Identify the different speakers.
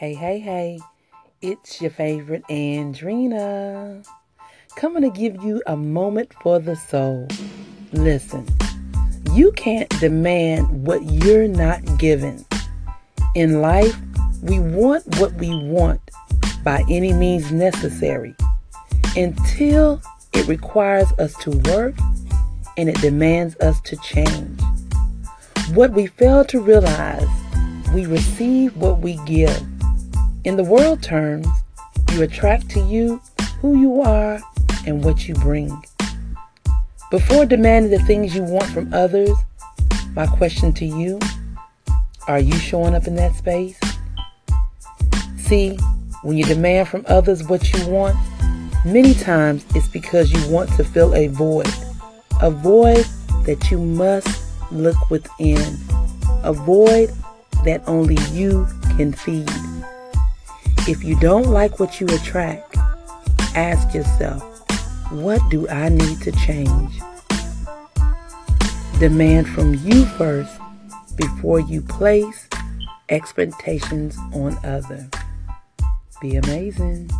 Speaker 1: Hey, hey, hey, it's your favorite Andrina. Coming to give you a moment for the soul. Listen, you can't demand what you're not given. In life, we want what we want by any means necessary until it requires us to work and it demands us to change. What we fail to realize, we receive what we give. In the world terms, you attract to you who you are and what you bring. Before demanding the things you want from others, my question to you are you showing up in that space? See, when you demand from others what you want, many times it's because you want to fill a void, a void that you must look within, a void that only you can feed. If you don't like what you attract, ask yourself, what do I need to change? Demand from you first before you place expectations on others. Be amazing.